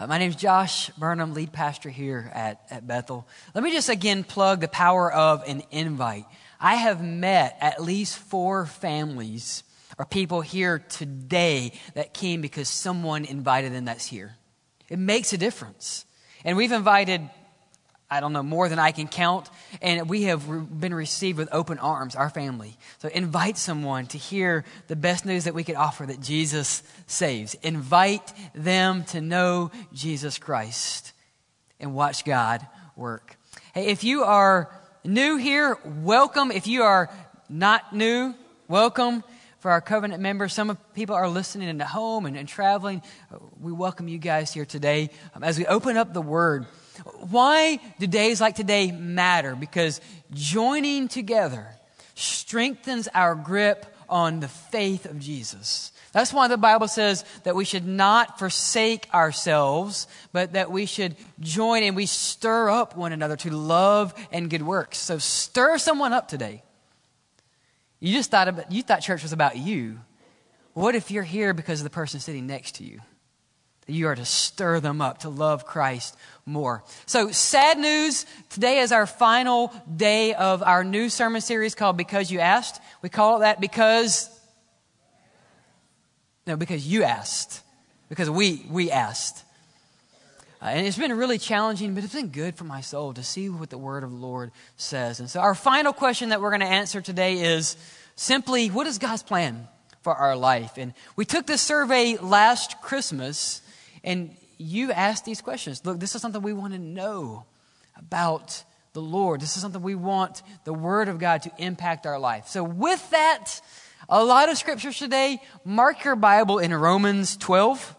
Uh, my name is Josh Burnham, lead pastor here at, at Bethel. Let me just again plug the power of an invite. I have met at least four families or people here today that came because someone invited them that's here. It makes a difference. And we've invited I don't know, more than I can count. And we have been received with open arms, our family. So invite someone to hear the best news that we could offer that Jesus saves. Invite them to know Jesus Christ and watch God work. Hey, if you are new here, welcome. If you are not new, welcome. For our covenant members, some people are listening in the home and, and traveling. We welcome you guys here today um, as we open up the Word. Why do days like today matter? Because joining together strengthens our grip on the faith of Jesus. That's why the Bible says that we should not forsake ourselves, but that we should join and we stir up one another to love and good works. So stir someone up today. You just thought about, you thought church was about you. What if you're here because of the person sitting next to you? You are to stir them up to love Christ more. So, sad news. Today is our final day of our new sermon series called Because You Asked. We call it that because, no, because you asked. Because we, we asked. Uh, and it's been really challenging, but it's been good for my soul to see what the word of the Lord says. And so, our final question that we're going to answer today is simply what is God's plan for our life? And we took this survey last Christmas and you ask these questions. Look, this is something we want to know about the Lord. This is something we want the Word of God to impact our life. So, with that, a lot of scriptures today. Mark your Bible in Romans 12,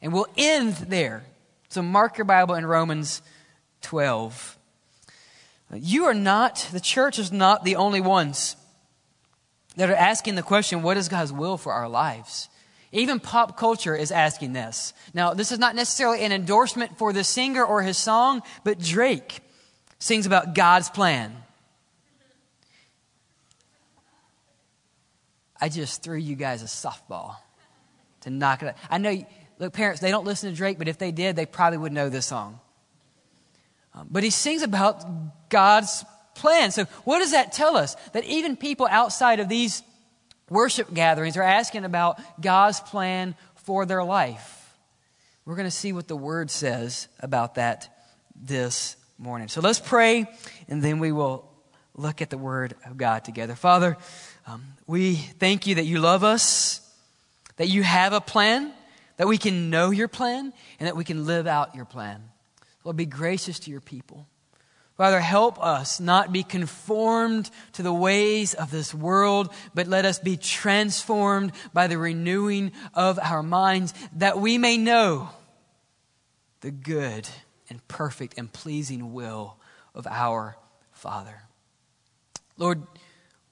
and we'll end there. So, mark your Bible in Romans 12. You are not, the church is not the only ones that are asking the question, what is God's will for our lives? Even pop culture is asking this. Now, this is not necessarily an endorsement for the singer or his song, but Drake sings about God's plan. I just threw you guys a softball to knock it out. I know, look, parents, they don't listen to Drake, but if they did, they probably would know this song. Um, but he sings about God's plan. So, what does that tell us? That even people outside of these worship gatherings are asking about God's plan for their life. We're going to see what the Word says about that this morning. So let's pray, and then we will look at the Word of God together. Father, um, we thank you that you love us, that you have a plan, that we can know your plan, and that we can live out your plan. Lord, be gracious to your people. Father, help us not be conformed to the ways of this world, but let us be transformed by the renewing of our minds that we may know the good and perfect and pleasing will of our Father. Lord,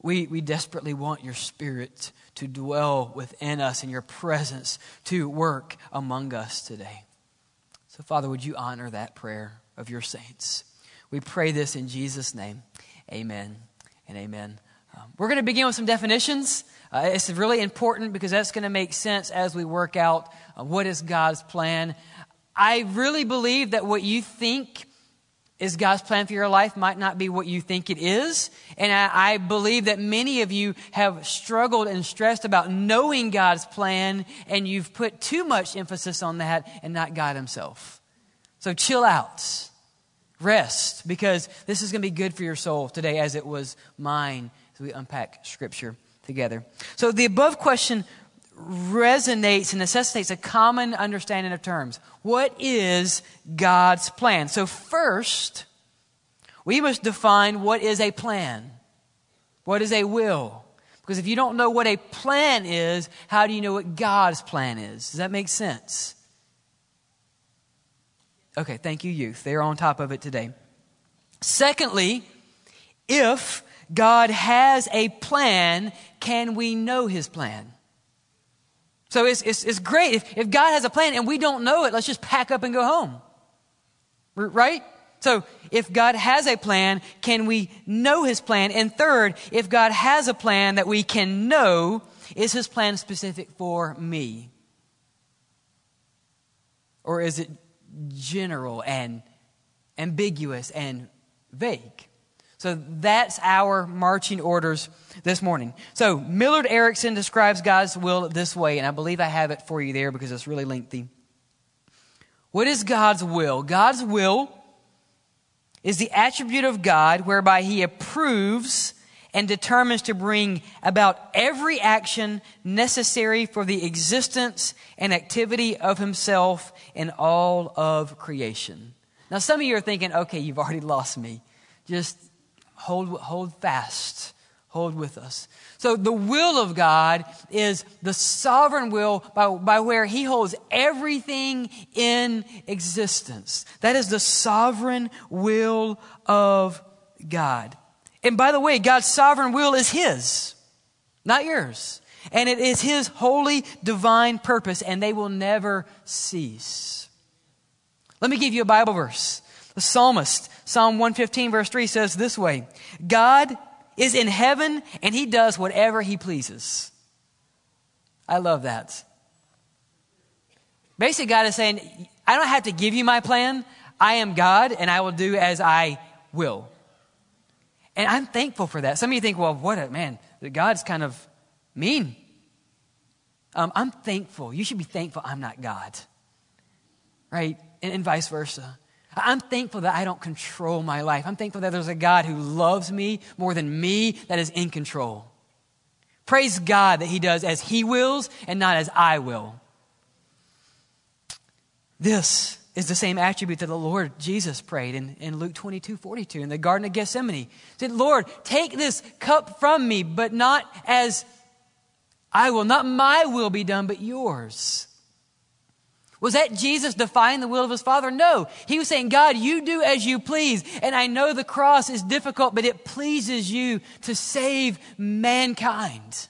we, we desperately want your Spirit to dwell within us and your presence to work among us today. So, Father, would you honor that prayer of your saints? We pray this in Jesus' name. Amen and amen. Um, we're going to begin with some definitions. Uh, it's really important because that's going to make sense as we work out uh, what is God's plan. I really believe that what you think is God's plan for your life might not be what you think it is. And I, I, believe that many of you have struggled and stressed about knowing God's plan, and you've put too much emphasis on that and not God Himself. So chill out. Rest, because this is going to be good for your soul today as it was mine as we unpack Scripture together. So the above question resonates and necessitates a common understanding of terms. What is God's plan? So, first, we must define what is a plan. What is a will? Because if you don't know what a plan is, how do you know what God's plan is? Does that make sense? Okay, thank you, youth. They're on top of it today. Secondly, if God has a plan, can we know his plan? So it's, it's, it's great. If, if God has a plan and we don't know it, let's just pack up and go home. Right? So if God has a plan, can we know his plan? And third, if God has a plan that we can know, is his plan specific for me? Or is it general and ambiguous and vague? So that's our marching orders this morning. So Millard Erickson describes God's will this way, and I believe I have it for you there because it's really lengthy. What is God's will? God's will is the attribute of God whereby he approves and determines to bring about every action necessary for the existence and activity of himself in all of creation. Now, some of you are thinking, okay, you've already lost me. Just hold, hold fast, hold with us. So, the will of God is the sovereign will by, by where He holds everything in existence. That is the sovereign will of God. And by the way, God's sovereign will is His, not yours. And it is His holy, divine purpose, and they will never cease. Let me give you a Bible verse. The psalmist, Psalm 115, verse 3 says this way God is in heaven and he does whatever he pleases. I love that. Basically, God is saying, I don't have to give you my plan. I am God and I will do as I will. And I'm thankful for that. Some of you think, well, what a man, God's kind of mean. Um, I'm thankful. You should be thankful I'm not God. Right? And, and vice versa. I'm thankful that I don't control my life. I'm thankful that there's a God who loves me more than me that is in control. Praise God that He does as He wills and not as I will. This is the same attribute that the Lord Jesus prayed in, in Luke 22 42 in the Garden of Gethsemane. He said, Lord, take this cup from me, but not as I will, not my will be done, but yours. Was that Jesus defying the will of his Father? No. He was saying, God, you do as you please. And I know the cross is difficult, but it pleases you to save mankind.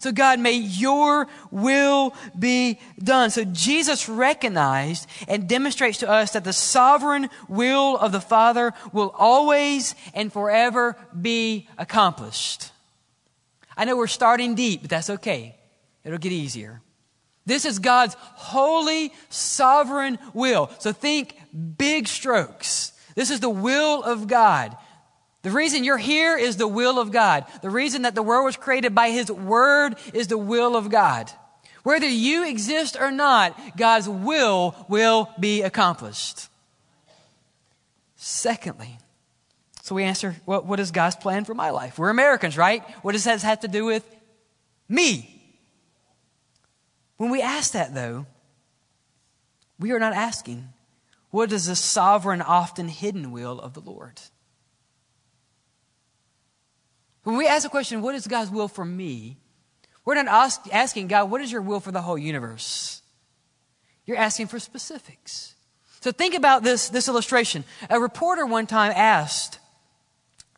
So, God, may your will be done. So, Jesus recognized and demonstrates to us that the sovereign will of the Father will always and forever be accomplished. I know we're starting deep, but that's okay. It'll get easier. This is God's holy, sovereign will. So think big strokes. This is the will of God. The reason you're here is the will of God. The reason that the world was created by His Word is the will of God. Whether you exist or not, God's will will be accomplished. Secondly, so we answer, what, what is God's plan for my life? We're Americans, right? What does that have to do with me? When we ask that, though, we are not asking, what is the sovereign, often hidden will of the Lord? When we ask the question, what is God's will for me? We're not ask, asking God, what is your will for the whole universe? You're asking for specifics. So think about this, this illustration. A reporter one time asked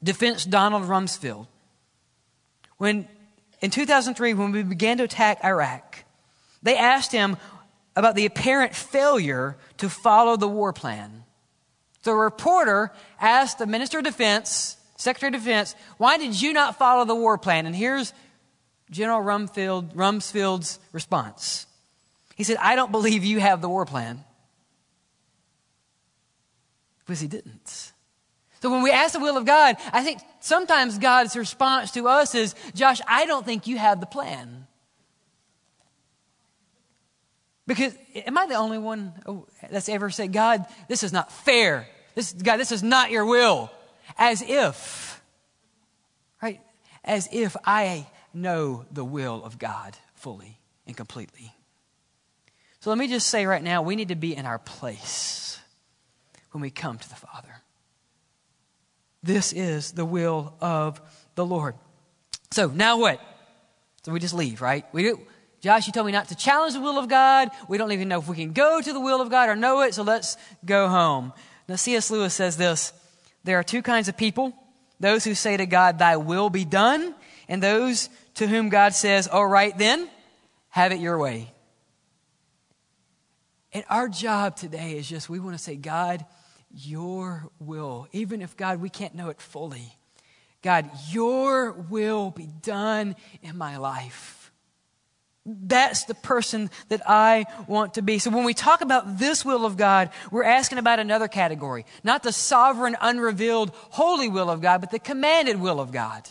Defense Donald Rumsfeld, when in 2003, when we began to attack Iraq, they asked him about the apparent failure to follow the war plan. The reporter asked the Minister of Defense, Secretary of Defense, why did you not follow the war plan? And here's General Rumsfeld, Rumsfeld's response. He said, I don't believe you have the war plan. Because he didn't. So when we ask the will of God, I think sometimes God's response to us is, Josh, I don't think you have the plan. Because am I the only one oh, that's ever said, God, this is not fair. This, God, this is not your will. As if, right? As if I know the will of God fully and completely. So let me just say right now, we need to be in our place when we come to the Father. This is the will of the Lord. So now what? So we just leave, right? We do, Josh, you told me not to challenge the will of God. We don't even know if we can go to the will of God or know it, so let's go home. Now, C.S. Lewis says this there are two kinds of people those who say to God, Thy will be done, and those to whom God says, All right, then, have it your way. And our job today is just we want to say, God, your will, even if God, we can't know it fully. God, your will be done in my life. That's the person that I want to be. So when we talk about this will of God, we're asking about another category. Not the sovereign, unrevealed, holy will of God, but the commanded will of God.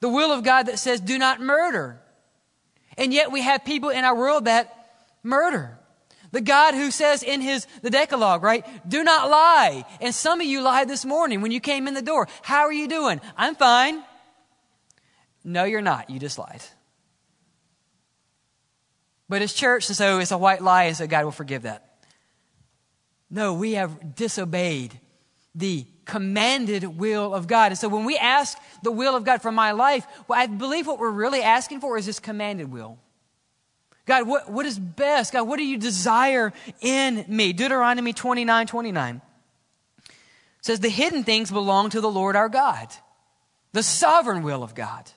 The will of God that says, do not murder. And yet we have people in our world that murder. The God who says in his, the Decalogue, right? Do not lie. And some of you lied this morning when you came in the door. How are you doing? I'm fine. No, you're not. You just lied. But as church, so it's a white lie, and so God will forgive that. No, we have disobeyed the commanded will of God. And so when we ask the will of God for my life, well, I believe what we're really asking for is this commanded will. God, what, what is best? God, what do you desire in me? Deuteronomy 29 29 says, The hidden things belong to the Lord our God, the sovereign will of God.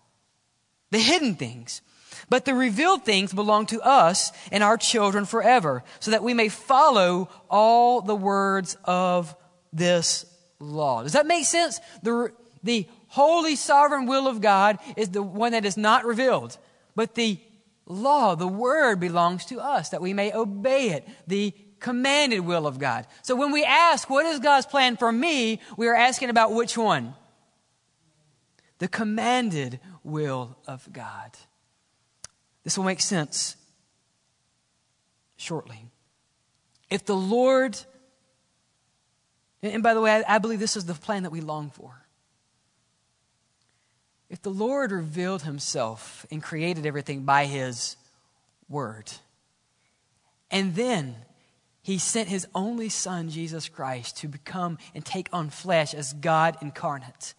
The hidden things. But the revealed things belong to us and our children forever, so that we may follow all the words of this law. Does that make sense? The, the holy sovereign will of God is the one that is not revealed, but the law, the word belongs to us, that we may obey it, the commanded will of God. So when we ask, what is God's plan for me? We are asking about which one? The commanded will of God. This will make sense shortly. If the Lord, and by the way, I, believe this is the plan that we long for. If the Lord revealed himself and created everything by his word, and then he sent his only son, Jesus Christ, to become and take on flesh as God incarnate.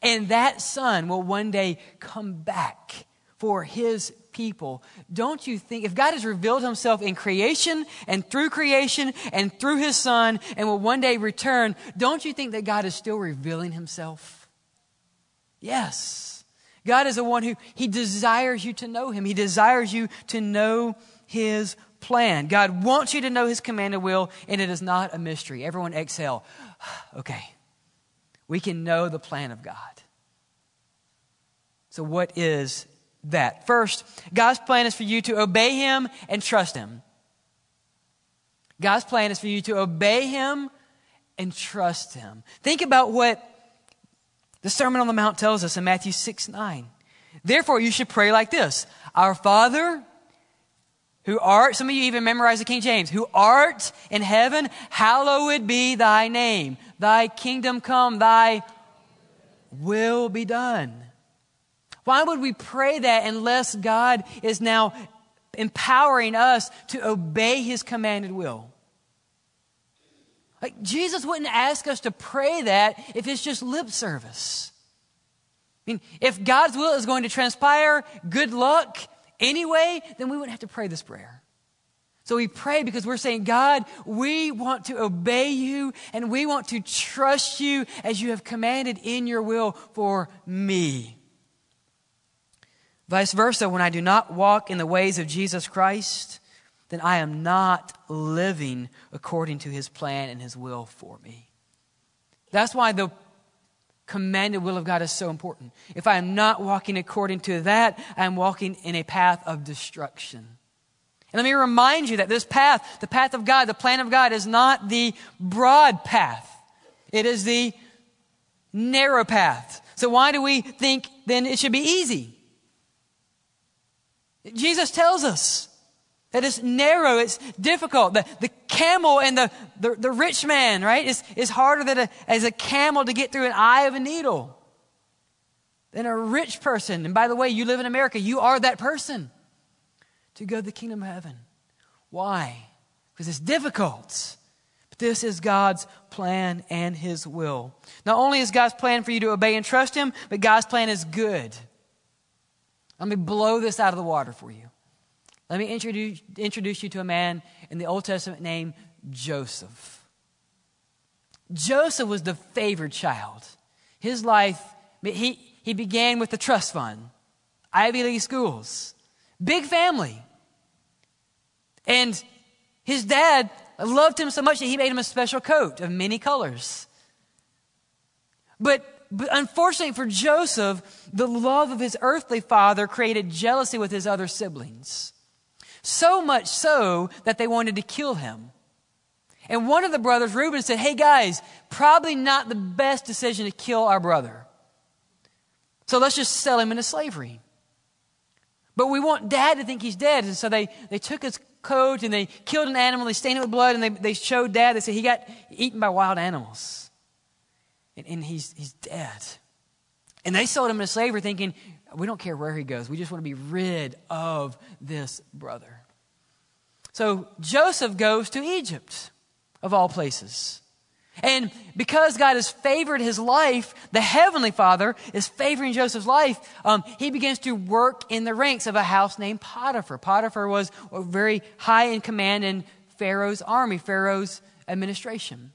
And that son will one day come back for his people. Don't you think, if God has revealed himself in creation and through creation and through his son and will one day return, don't you think that God is still revealing himself? Yes. God is the one who, He desires you to know Him. He desires you to know His plan. God wants you to know His commanded will, and it is not a mystery. Everyone exhale. okay. We can know the plan of God. So, what is that? First, God's plan is for you to obey Him and trust Him. God's plan is for you to obey Him and trust Him. Think about what the Sermon on the Mount tells us in Matthew 6 9. Therefore, you should pray like this Our Father, who art, some of you even memorize the King James, who art in heaven, hallowed be thy name. Thy kingdom come, thy will be done. Why would we pray that unless God is now empowering us to obey his commanded will? Like, Jesus wouldn't ask us to pray that if it's just lip service. I mean, if God's will is going to transpire, good luck anyway, then we wouldn't have to pray this prayer. So we pray because we're saying, God, we want to obey you and we want to trust you as you have commanded in your will for me. Vice versa, when I do not walk in the ways of Jesus Christ, then I am not living according to his plan and his will for me. That's why the commanded will of God is so important. If I am not walking according to that, I am walking in a path of destruction. And let me remind you that this path, the path of God, the plan of God, is not the broad path. It is the narrow path. So why do we think then it should be easy? Jesus tells us that it's narrow, it's difficult. The, the camel and the, the, the rich man, right, is, is harder than a, as a camel to get through an eye of a needle than a rich person. And by the way, you live in America, you are that person to go to the kingdom of heaven. Why? Because it's difficult. But this is God's plan and His will. Not only is God's plan for you to obey and trust Him, but God's plan is good. Let me blow this out of the water for you. Let me introduce, introduce you to a man in the Old Testament named Joseph. Joseph was the favored child. His life, he, he began with the trust fund, Ivy League schools, big family. And his dad loved him so much that he made him a special coat of many colors. But but unfortunately for Joseph, the love of his earthly father created jealousy with his other siblings. So much so that they wanted to kill him. And one of the brothers, Reuben, said, Hey guys, probably not the best decision to kill our brother. So let's just sell him into slavery. But we want dad to think he's dead. And so they, they took his coat and they killed an animal, they stained it with blood, and they, they showed dad. They said he got eaten by wild animals. And, and he's, he's dead. And they sold him into slavery thinking, we don't care where he goes. We just want to be rid of this brother. So Joseph goes to Egypt, of all places. And because God has favored his life, the Heavenly Father is favoring Joseph's life, um, he begins to work in the ranks of a house named Potiphar. Potiphar was very high in command in Pharaoh's army, Pharaoh's administration.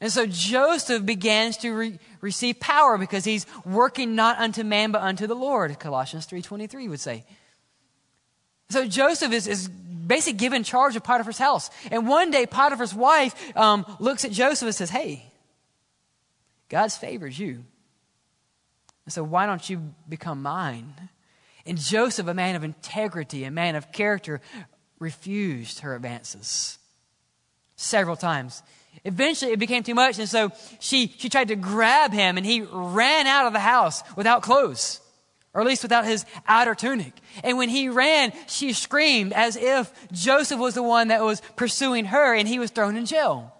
And so Joseph begins to re- receive power because he's working not unto man but unto the Lord, Colossians 3.23 would say. So Joseph is, is basically given charge of Potiphar's house. And one day, Potiphar's wife um, looks at Joseph and says, Hey, God's favors you. And so why don't you become mine? And Joseph, a man of integrity, a man of character, refused her advances several times. Eventually, it became too much, and so she, she tried to grab him, and he ran out of the house without clothes or at least without his outer tunic. And when he ran, she screamed as if Joseph was the one that was pursuing her and he was thrown in jail.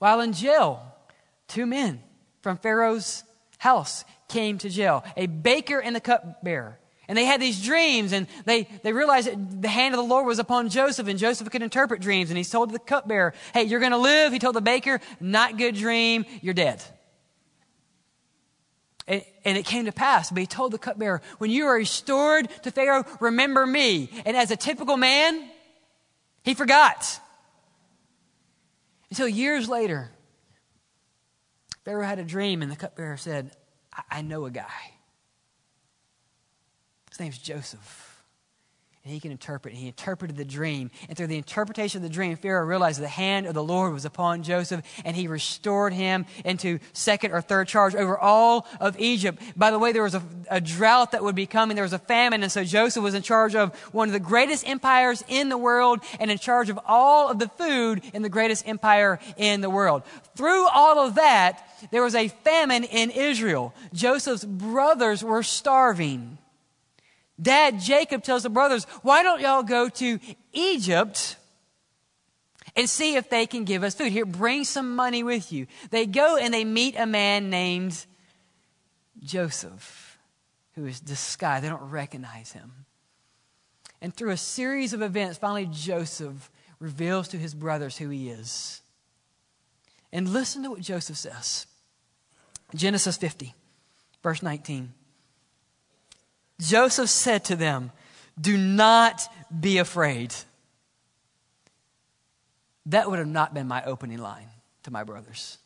While in jail, two men from Pharaoh's house came to jail a baker and the cupbearer. And they had these dreams, and they, they realized that the hand of the Lord was upon Joseph, and Joseph could interpret dreams. And he told the cupbearer, Hey, you're going to live. He told the baker, Not good dream, you're dead. And, and, it came to pass, but he told the cupbearer, When you are restored to Pharaoh, remember me. And as a typical man, he forgot. Until years later, Pharaoh had a dream, and the cupbearer said, I, I know a guy. His name's Joseph and he can interpret. And He interpreted the dream. And through the interpretation of the dream, Pharaoh realized the hand of the Lord was upon Joseph, and he restored him into second or third charge over all of Egypt. By the way, there was a, a drought that would be coming. There was a famine, and so Joseph was in charge of one of the greatest empires in the world and in charge of all of the food in the greatest empire in the world. Through all of that, there was a famine in Israel. Joseph's brothers were starving. Dad Jacob tells the brothers, Why don't y'all go to Egypt and see if they can give us food? Here, bring some money with you. They go and they meet a man named Joseph, who is disguised. They don't recognize him. And through a series of events, finally, Joseph reveals to his brothers who he is. And listen to what Joseph says Genesis 50, verse 19. Joseph said to them, Do not be afraid. That would have not been my opening line to my brothers,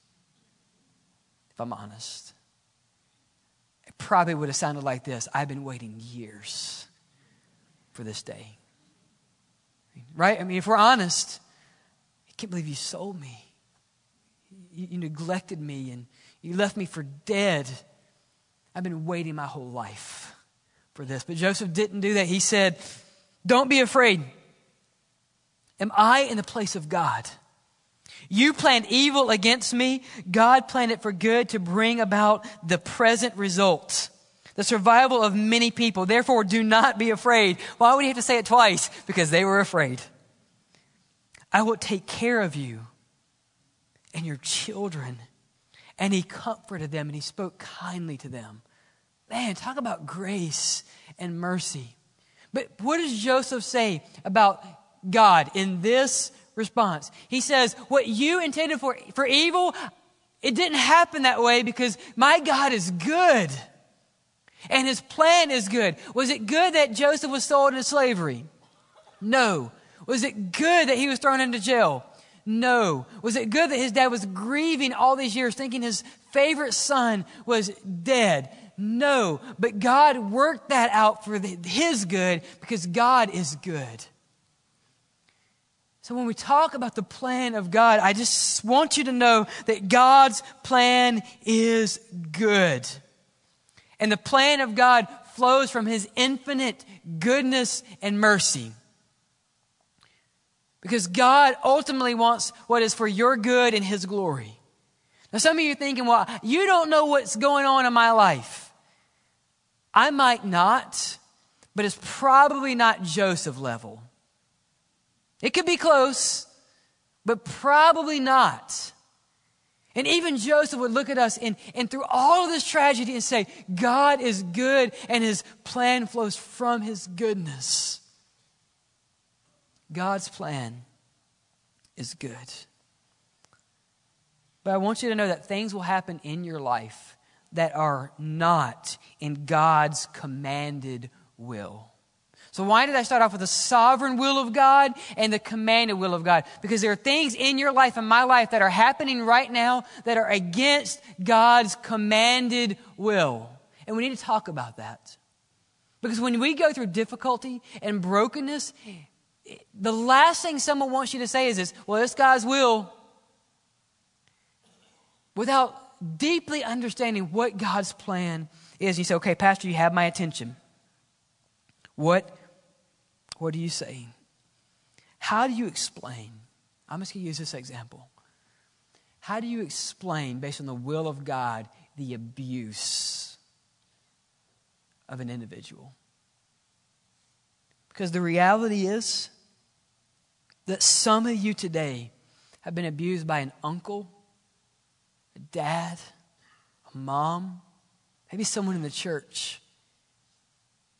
if I'm honest. It probably would have sounded like this I've been waiting years for this day. Right? I mean, if we're honest, I can't believe you sold me. You, you neglected me and you left me for dead. I've been waiting my whole life for this. But Joseph didn't do that. He said, Don't be afraid. Am I in the place of God? You planned evil against me. God planned it for good to bring about the present result, the survival of many people. Therefore, do not be afraid. Why would he have to say it twice? Because they were afraid. I will take care of you and your children. And he comforted them and he spoke kindly to them. Man, talk about grace and mercy. But what does Joseph say about God in this response? He says, What you intended for, for evil, it didn't happen that way because my God is good. And his plan is good. Was it good that Joseph was sold into slavery? No. Was it good that he was thrown into jail? No. Was it good that his dad was grieving all these years, thinking his favorite son was dead? No, but God worked that out for the, His good because God is good. So when we talk about the plan of God, I just want you to know that God's plan is good. And the plan of God flows from his infinite goodness and mercy. Because God ultimately wants what is for your good and his glory. Now, some of you are thinking, well, you don't know what's going on in my life. I might not, but it's probably not Joseph level. It could be close, but probably not. And even Joseph would look at us and, and through all of this tragedy and say, God is good and his plan flows from his goodness. God's plan is good. But I want you to know that things will happen in your life that are not in God's commanded will. So, why did I start off with the sovereign will of God and the commanded will of God? Because there are things in your life and my life that are happening right now that are against God's commanded will. And we need to talk about that. Because when we go through difficulty and brokenness, the last thing someone wants you to say is this well, it's God's will. Without deeply understanding what God's plan is, you say, okay, Pastor, you have my attention. What what are you saying? How do you explain? I'm just going to use this example. How do you explain, based on the will of God, the abuse of an individual? Because the reality is that some of you today have been abused by an uncle, a dad, a mom, maybe someone in the church.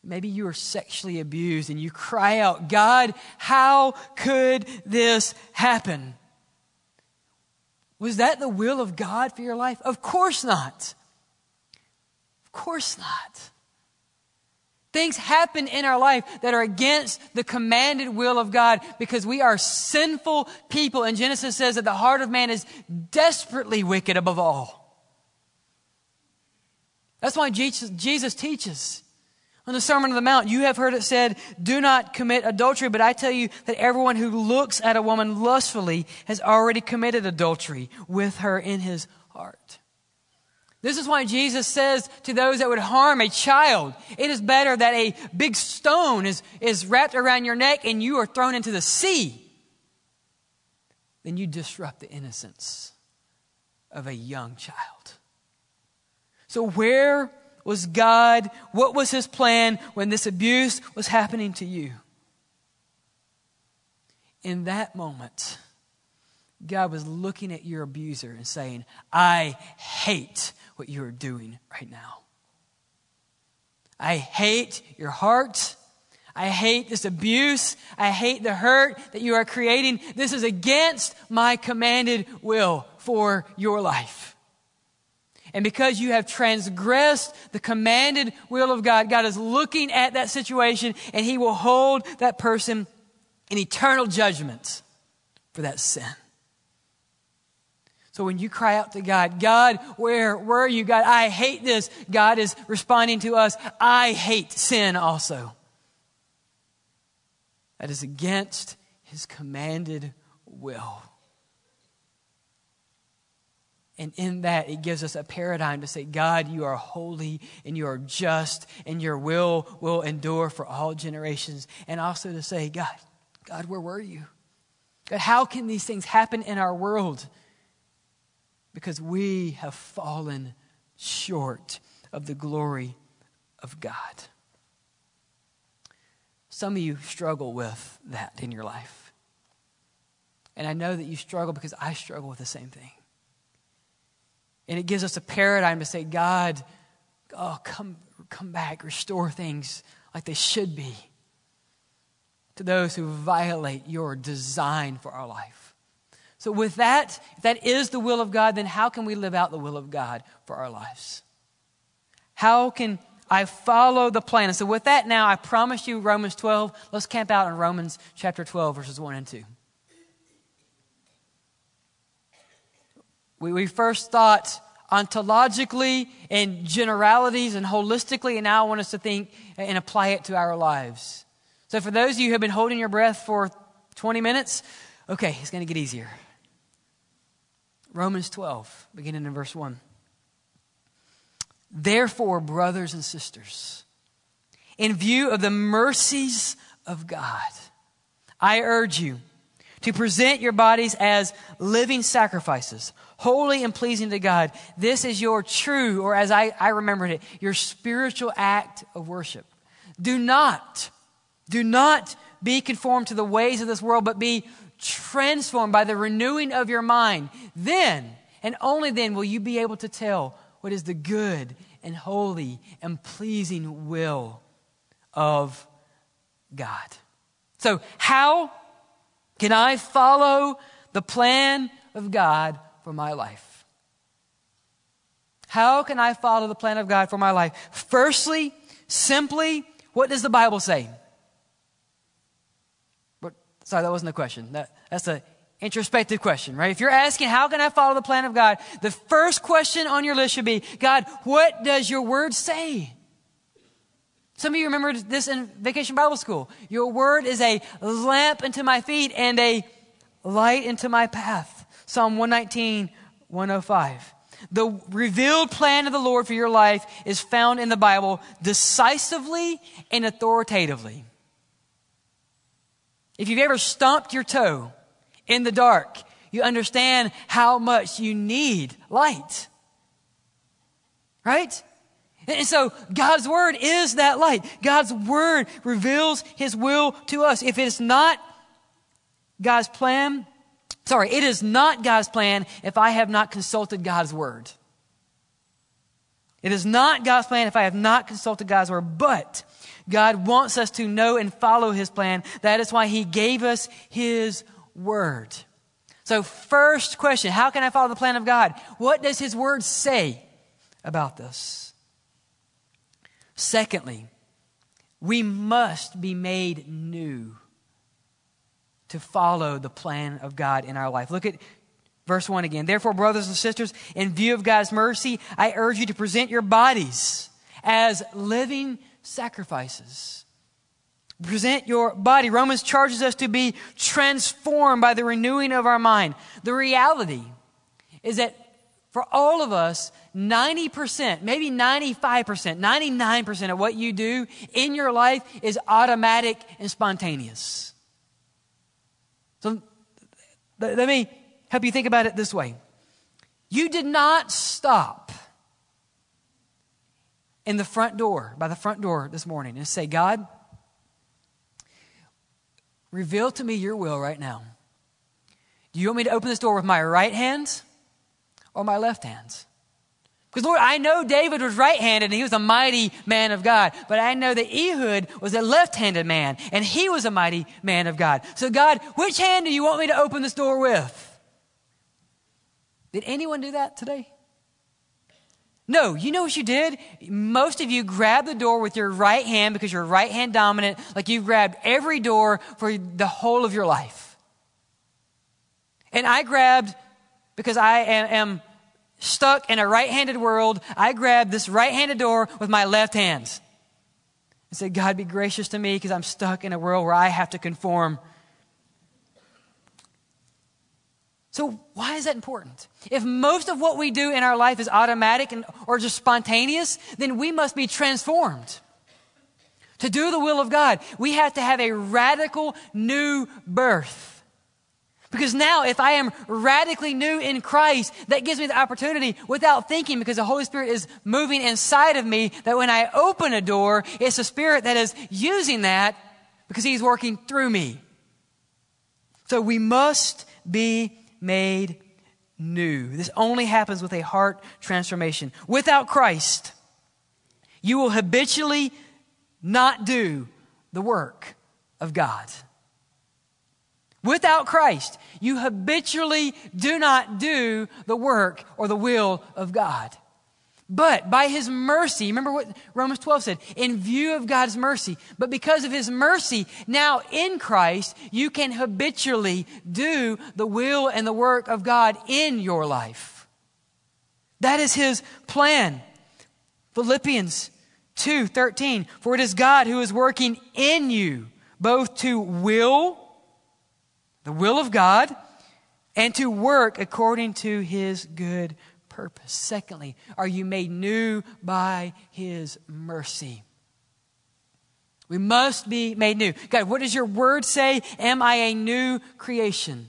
Maybe you are sexually abused and you cry out, God, how could this happen? Was that the will of God for your life? Of course not. Of course not. Things happen in our life that are against the commanded will of God because we are sinful people. And Genesis says that the heart of man is desperately wicked above all. That's why Jesus, Jesus teaches on the Sermon on the Mount, you have heard it said, Do not commit adultery, but I tell you that everyone who looks at a woman lustfully has already committed adultery with her in his heart. This is why Jesus says to those that would harm a child, it is better that a big stone is, is wrapped around your neck and you are thrown into the sea than you disrupt the innocence of a young child. So, where was God? What was his plan when this abuse was happening to you? In that moment, God was looking at your abuser and saying, I hate what you are doing right now. I hate your heart. I hate this abuse. I hate the hurt that you are creating. This is against my commanded will for your life. And because you have transgressed the commanded will of God, God is looking at that situation and He will hold that person in eternal judgment for that sin. So when you cry out to God, God, where were you? God, I hate this. God is responding to us, I hate sin also. That is against His commanded will. And in that, it gives us a paradigm to say, God, you are holy and you are just and your will will endure for all generations. And also to say, God, God, where were you? God, how can these things happen in our world? Because we have fallen short of the glory of God. Some of you struggle with that in your life. And I know that you struggle because I struggle with the same thing. And it gives us a paradigm to say, God, oh, come, come back, restore things like they should be to those who violate your design for our life. So, with that, if that is the will of God, then how can we live out the will of God for our lives? How can I follow the plan? And so, with that now, I promise you Romans 12. Let's camp out in Romans chapter 12, verses 1 and 2. We, we first thought ontologically and generalities and holistically, and now I want us to think and apply it to our lives. So, for those of you who have been holding your breath for 20 minutes, Okay, it's going to get easier. Romans 12, beginning in verse 1. Therefore, brothers and sisters, in view of the mercies of God, I urge you to present your bodies as living sacrifices, holy and pleasing to God. This is your true, or as I, I remembered it, your spiritual act of worship. Do not, do not be conformed to the ways of this world, but be transformed by the renewing of your mind. Then, and only then, will you be able to tell what is the good and holy and pleasing will of God. So, how can I follow the plan of God for my life? How can I follow the plan of God for my life? Firstly, simply, what does the Bible say? Sorry, that wasn't a question. That, that's an introspective question, right? If you're asking, how can I follow the plan of God? The first question on your list should be, God, what does your word say? Some of you remember this in vacation Bible school. Your word is a lamp unto my feet and a light into my path. Psalm 119, 105. The revealed plan of the Lord for your life is found in the Bible decisively and authoritatively. If you've ever stomped your toe in the dark, you understand how much you need light. Right? And so God's word is that light. God's word reveals his will to us. If it is not God's plan, sorry, it is not God's plan if I have not consulted God's word. It is not God's plan if I have not consulted God's word, but God wants us to know and follow his plan. That is why he gave us his word. So, first question How can I follow the plan of God? What does his word say about this? Secondly, we must be made new to follow the plan of God in our life. Look at verse 1 again. Therefore, brothers and sisters, in view of God's mercy, I urge you to present your bodies as living sacrifices. Present your body. Romans charges us to be transformed by the renewing of our mind. The reality is that for all of us, 90%, maybe 95%, 99% of what you do in your life is automatic and spontaneous. So let me help you think about it this way. You did not stop in the front door, by the front door this morning, and say, God, reveal to me your will right now. Do you want me to open this door with my right hand or my left hand? Because, Lord, I know David was right handed and he was a mighty man of God, but I know that Ehud was a left handed man and he was a mighty man of God. So, God, which hand do you want me to open this door with? Did anyone do that today? No, you know what you did? Most of you grabbed the door with your right hand because you're right hand dominant, like you've grabbed every door for the whole of your life. And I grabbed, because I am, stuck in a right handed world, I grabbed this right handed door with my left hand. And said, God, be gracious to me because I'm stuck in a world where I have to conform So, why is that important? If most of what we do in our life is automatic and, or just spontaneous, then we must be transformed. To do the will of God, we have to have a radical new birth. Because now, if I am radically new in Christ, that gives me the opportunity without thinking, because the Holy Spirit is moving inside of me, that when I open a door, it's the Spirit that is using that because He's working through me. So we must be made new. This only happens with a heart transformation. Without Christ, you will habitually not do the work of God. Without Christ, you habitually do not do the work or the will of God. But by his mercy, remember what Romans 12 said, in view of God's mercy, but because of his mercy, now in Christ, you can habitually do the will and the work of God in your life. That is his plan. Philippians 2 13, for it is God who is working in you, both to will, the will of God, and to work according to his good purpose. Secondly, are you made new by his mercy? We must be made new. God, what does your word say? Am I a new creation?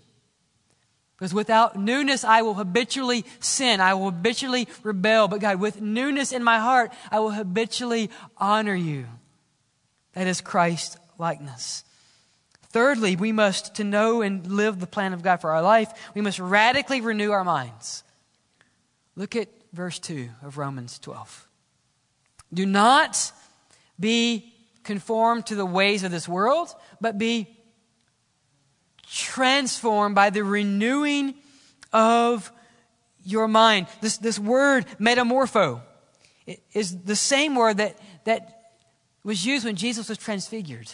Because without newness, I will habitually sin. I will habitually rebel. But God, with newness in my heart, I will habitually honor you. That is Christ likeness. Thirdly, we must, to know and live the plan of God for our life, we must radically renew our minds. Look at verse 2 of Romans 12. Do not be conformed to the ways of this world, but be transformed by the renewing of your mind. This, this word, metamorpho, is the same word that, that was used when Jesus was transfigured.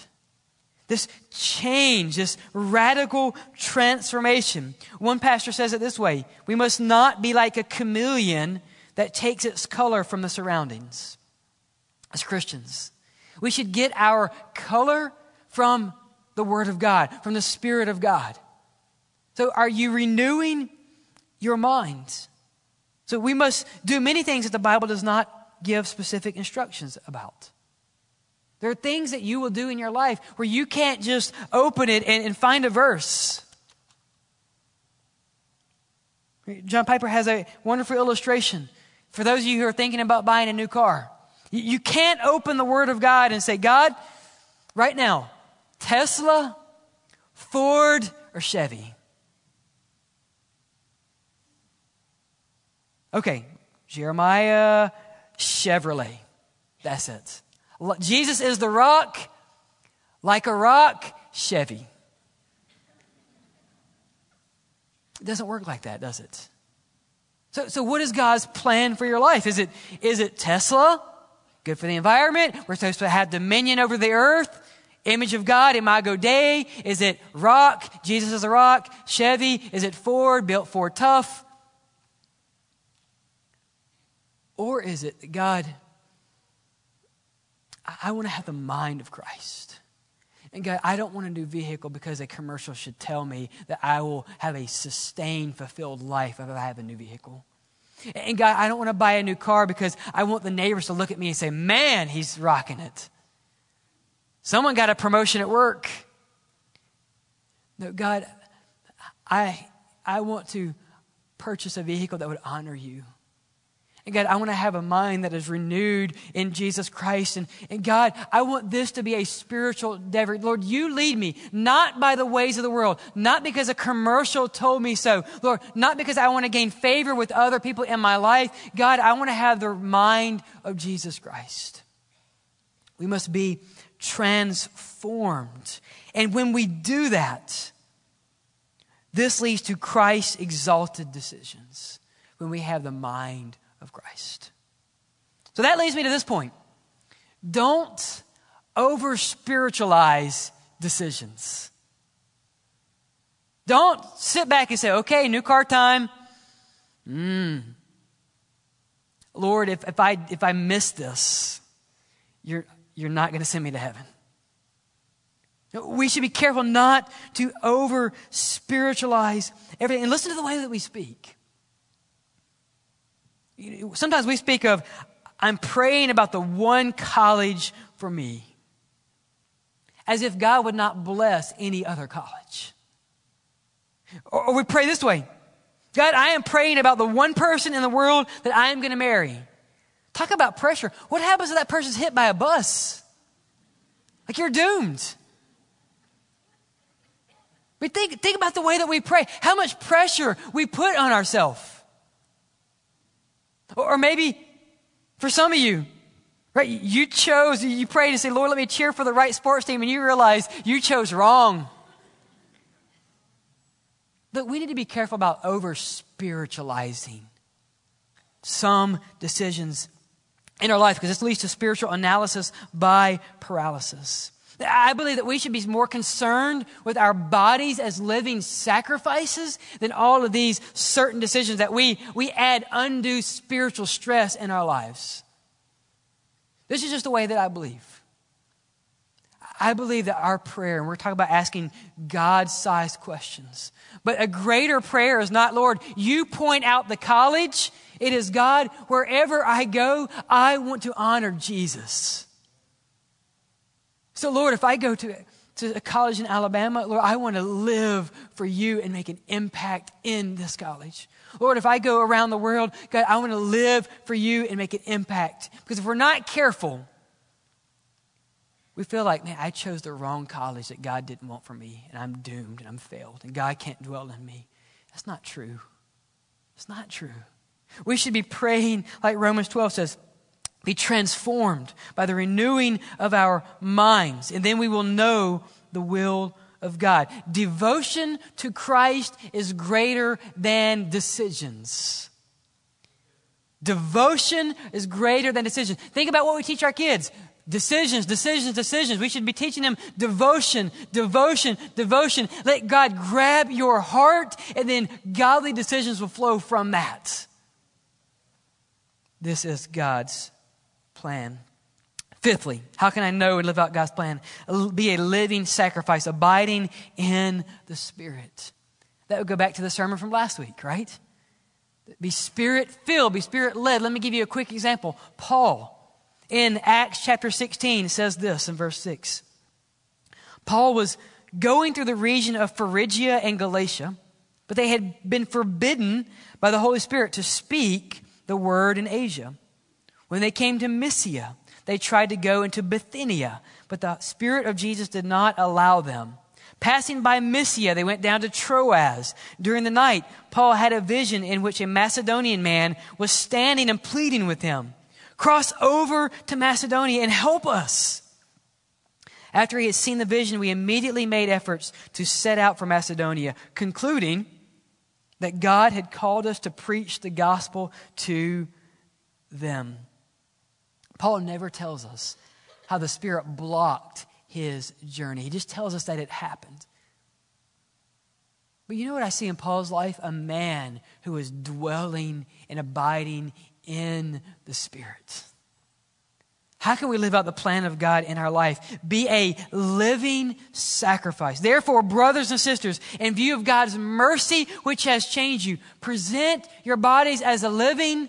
This change, this radical transformation. One pastor says it this way We must not be like a chameleon that takes its color from the surroundings. As Christians, we should get our color from the Word of God, from the Spirit of God. So, are you renewing your mind? So, we must do many things that the Bible does not give specific instructions about. There are things that you will do in your life where you can't just open it and, and find a verse. John Piper has a wonderful illustration for those of you who are thinking about buying a new car. You can't open the Word of God and say, God, right now, Tesla, Ford, or Chevy? Okay, Jeremiah, Chevrolet. That's it. Jesus is the rock, like a rock, Chevy. It doesn't work like that, does it? So, so what is God's plan for your life? Is it, is it Tesla? Good for the environment. We're supposed to have dominion over the earth. Image of God, Imago Dei. Is it rock? Jesus is a rock. Chevy. Is it Ford? Built Ford tough. Or is it that God, I want to have the mind of Christ. And God, I don't want a new vehicle because a commercial should tell me that I will have a sustained, fulfilled life if I have a new vehicle. And God, I don't want to buy a new car because I want the neighbors to look at me and say, man, he's rocking it. Someone got a promotion at work. No, God, I, I want to purchase a vehicle that would honor you. And God, I want to have a mind that is renewed in Jesus Christ. And, and God, I want this to be a spiritual endeavor. Lord, you lead me, not by the ways of the world, not because a commercial told me so. Lord, not because I want to gain favor with other people in my life. God, I want to have the mind of Jesus Christ. We must be transformed. And when we do that, this leads to Christ exalted decisions when we have the mind of Christ. So that leads me to this point. Don't over spiritualize decisions. Don't sit back and say, okay, new car time. Mm. Lord, if, if, I, if I miss this, you're, you're not going to send me to heaven. We should be careful not to over spiritualize everything. And listen to the way that we speak. Sometimes we speak of, I'm praying about the one college for me, as if God would not bless any other college. Or, we pray this way God, I am praying about the one person in the world that I am going to marry. Talk about pressure. What happens if that person's hit by a bus? Like you're doomed. But think, think about the way that we pray, how much pressure we put on ourselves. Or, maybe for some of you, right, you chose, you prayed and say, Lord, let me cheer for the right sports team, and you realize you chose wrong. But we need to be careful about over spiritualizing some decisions in our life because this leads to spiritual analysis by paralysis. I believe that we should be more concerned with our bodies as living sacrifices than all of these certain decisions that we, we add undue spiritual stress in our lives. This is just the way that I believe. I believe that our prayer, and we're talking about asking God sized questions, but a greater prayer is not, Lord, you point out the college. It is God, wherever I go, I want to honor Jesus. So, Lord, if I go to, to a college in Alabama, Lord, I want to live for you and make an impact in this college. Lord, if I go around the world, God, I want to live for you and make an impact. Because if we're not careful, we feel like, man, I chose the wrong college that God didn't want for me, and I'm doomed and I'm failed, and God can't dwell in me. That's not true. It's not true. We should be praying, like Romans 12 says, be transformed by the renewing of our minds, and then we will know the will of God. Devotion to Christ is greater than decisions. Devotion is greater than decisions. Think about what we teach our kids. Decisions, decisions, decisions. We should be teaching them devotion, devotion, devotion. Let God grab your heart, and then godly decisions will flow from that. This is God's plan. Fifthly, how can I know and live out God's plan? Be a living sacrifice, abiding in the Spirit. That would go back to the sermon from last week, right? Be spirit filled, be spirit led. Let me give you a quick example. Paul in Acts chapter 16 says this in verse 6. Paul was going through the region of Phrygia and Galatia, but they had been forbidden by the Holy Spirit to speak the word in Asia. When they came to Mysia, they tried to go into Bithynia, but the Spirit of Jesus did not allow them. Passing by Mysia, they went down to Troas. During the night, Paul had a vision in which a Macedonian man was standing and pleading with him. Cross over to Macedonia and help us. After he had seen the vision, we immediately made efforts to set out for Macedonia, concluding that God had called us to preach the gospel to them. Paul never tells us how the Spirit blocked his journey, he just tells us that it happened. But you know what I see in Paul's life? A man who is dwelling and abiding in the Spirit. How can we live out the plan of God in our life? Be a living sacrifice. Therefore, brothers and sisters, in view of God's mercy, which has changed you, present your bodies as a living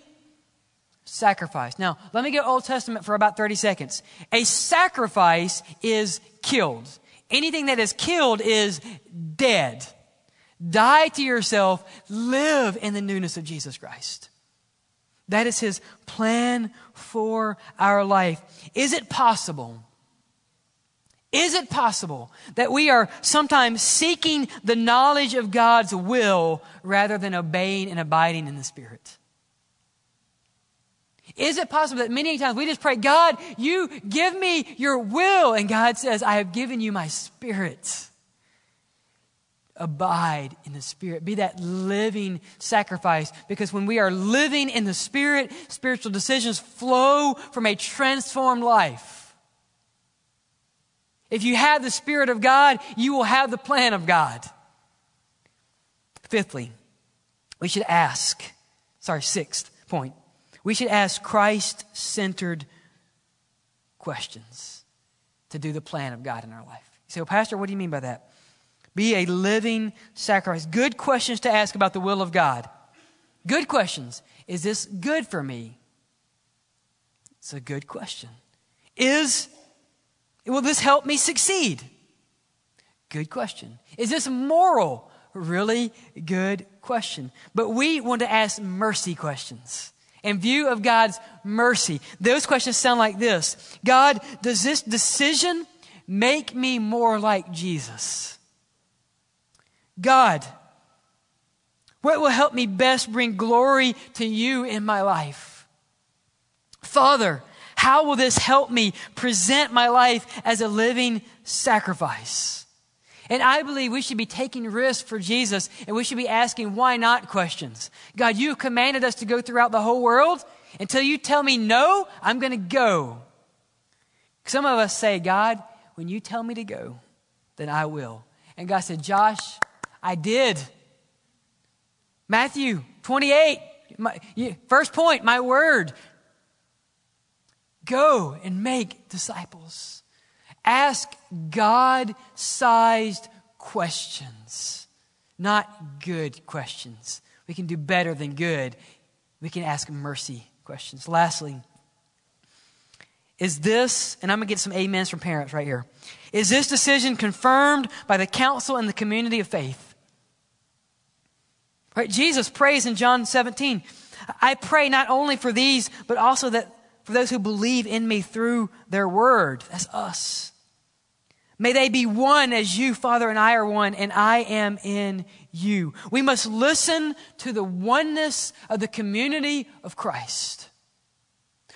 sacrifice. Now, let me go Old Testament for about 30 seconds. A sacrifice is killed. Anything that is killed is dead. Die to yourself, live in the newness of Jesus Christ. That is his plan for our life. Is it possible? Is it possible that we are sometimes seeking the knowledge of God's will rather than obeying and abiding in the Spirit? Is it possible that many times we just pray, God, you give me your will, and God says, I have given you my Spirit? abide in the Spirit. Be that living sacrifice. Because when we are living in the Spirit, spiritual decisions flow from a transformed life. If you have the Spirit of God, you will have the plan of God. Fifthly, we should ask, sorry, sixth point, we should ask Christ centered questions to do the plan of God in our life. You say, well, Pastor, what do you mean by that? Be a living sacrifice. Good questions to ask about the will of God. Good questions. Is this good for me? It's a good question. Is, will this help me succeed? Good question. Is this moral? Really good question. But we want to ask mercy questions. In view of God's mercy, those questions sound like this God, does this decision make me more like Jesus? God, what will help me best bring glory to you in my life? Father, how will this help me present my life as a living sacrifice? And I believe we should be taking risks for Jesus and we should be asking why not questions. God, you commanded us to go throughout the whole world. Until you tell me no, I'm going to go. Some of us say, God, when you tell me to go, then I will. And God said, Josh, I did. Matthew 28, my, first point, my word. Go and make disciples. Ask God sized questions, not good questions. We can do better than good. We can ask mercy questions. Lastly, is this, and I'm going to get some amens from parents right here. Is this decision confirmed by the counsel and the community of faith? Right? Jesus prays in John 17, I pray not only for these, but also that for those who believe in me through their word. That's us. May they be one as you, Father, and I are one, and I am in you. We must listen to the oneness of the community of Christ.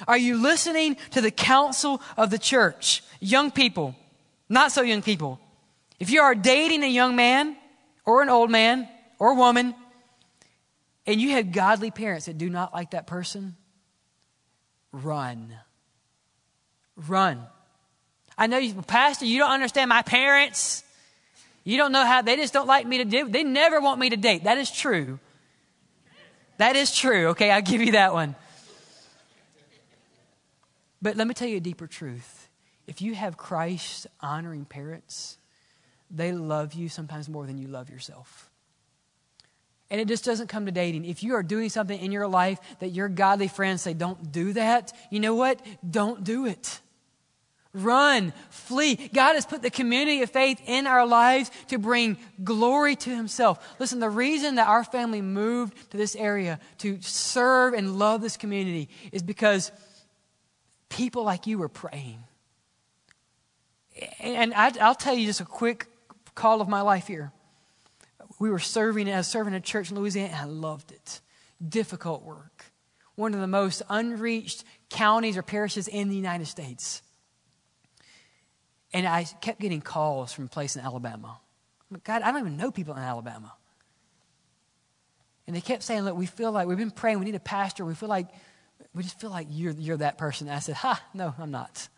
Are you listening to the counsel of the church? Young people, not so young people. If you are dating a young man or an old man or woman, and you have godly parents that do not like that person, run. Run. I know you, Pastor, you don't understand my parents. You don't know how, they just don't like me to do, they never want me to date. That is true. That is true, okay? I'll give you that one. But let me tell you a deeper truth. If you have Christ honoring parents, they love you sometimes more than you love yourself. And it just doesn't come to dating. If you are doing something in your life that your godly friends say, don't do that, you know what? Don't do it. Run, flee. God has put the community of faith in our lives to bring glory to Himself. Listen, the reason that our family moved to this area to serve and love this community is because people like you were praying. And I, will tell you just a quick call of my life here. We were serving, as serving a church in Louisiana, and I loved it. Difficult work. One of the most unreached counties or parishes in the United States. And I kept getting calls from a place in Alabama. God, I don't even know people in Alabama. And they kept saying, Look, we feel like we've been praying, we need a pastor, we feel like we just feel like you're, you're that person. And I said, Ha, no, I'm not.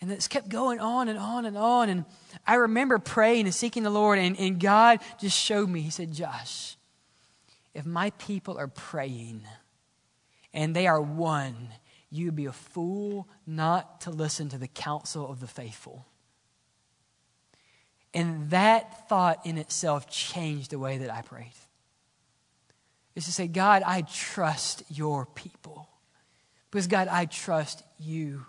And it's kept going on and on and on. And I remember praying and seeking the Lord, and, and God just showed me. He said, Josh, if my people are praying and they are one, you would be a fool not to listen to the counsel of the faithful. And that thought in itself changed the way that I prayed is to say, God, I trust your people. Because, God, I trust you.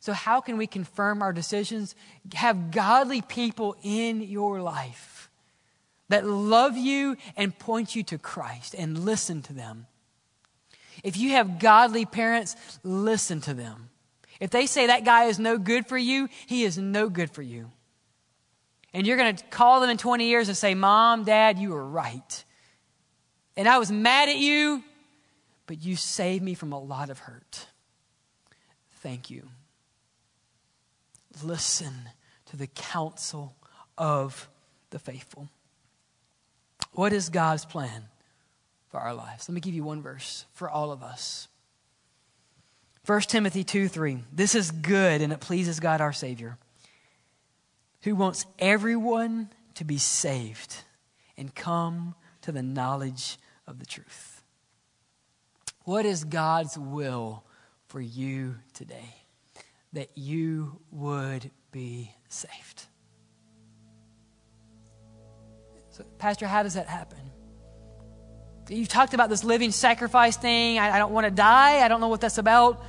So, how can we confirm our decisions? Have godly people in your life that love you and point you to Christ and listen to them. If you have godly parents, listen to them. If they say that guy is no good for you, he is no good for you. And you're going to call them in 20 years and say, Mom, Dad, you were right and I was mad at you, but you saved me from a lot of hurt. Thank you. Listen to the counsel of the faithful. What is God's plan for our lives? Let me give you one verse for all of us. 1 Timothy 2 3. This is good and it pleases God our Savior, who wants everyone to be saved and come to the knowledge of the truth. What is God's will for you today? That you would be saved. So, Pastor, how does that happen? You've talked about this living sacrifice thing. I, I don't want to die. I don't know what that's about.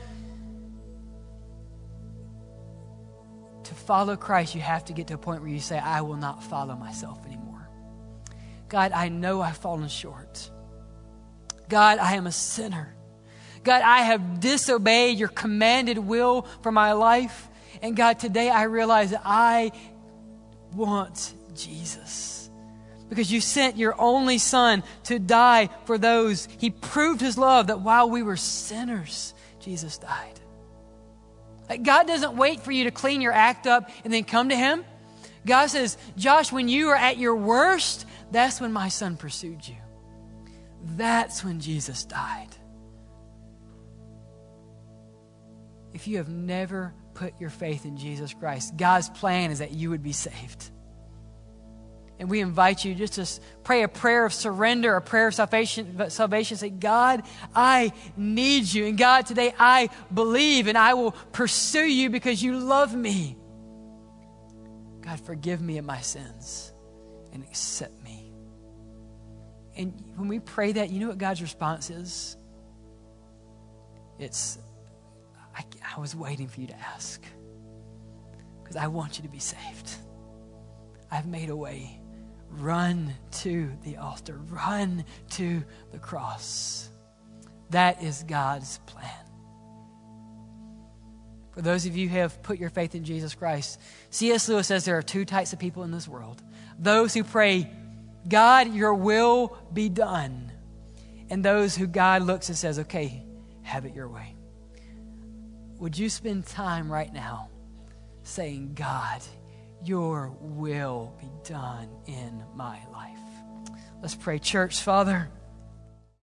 To follow Christ, you have to get to a point where you say, I will not follow myself anymore. God, I know I've fallen short. God, I am a sinner. God, I have disobeyed your commanded will for my life. And God, today I realize that I want Jesus. Because you sent your only son to die for those. He proved his love that while we were sinners, Jesus died. God doesn't wait for you to clean your act up and then come to him. God says, Josh, when you were at your worst, that's when my son pursued you. That's when Jesus died. If you have never put your faith in Jesus Christ, God's plan is that you would be saved. And we invite you just to pray a prayer of surrender, a prayer of salvation, salvation. Say, God, I need you. And God, today I believe and I will pursue you because you love me. God, forgive me of my sins and accept me. And when we pray that, you know what God's response is? It's, I, I was waiting for you to ask because I want you to be saved. I've made a way run to the altar, run to the cross. That is God's plan. For those of you who have put your faith in Jesus Christ, C.S. Lewis says there are two types of people in this world those who pray, God, your will be done, and those who God looks and says, okay, have it your way. Would you spend time right now saying, God, your will be done in my life. Let's pray, church, Father.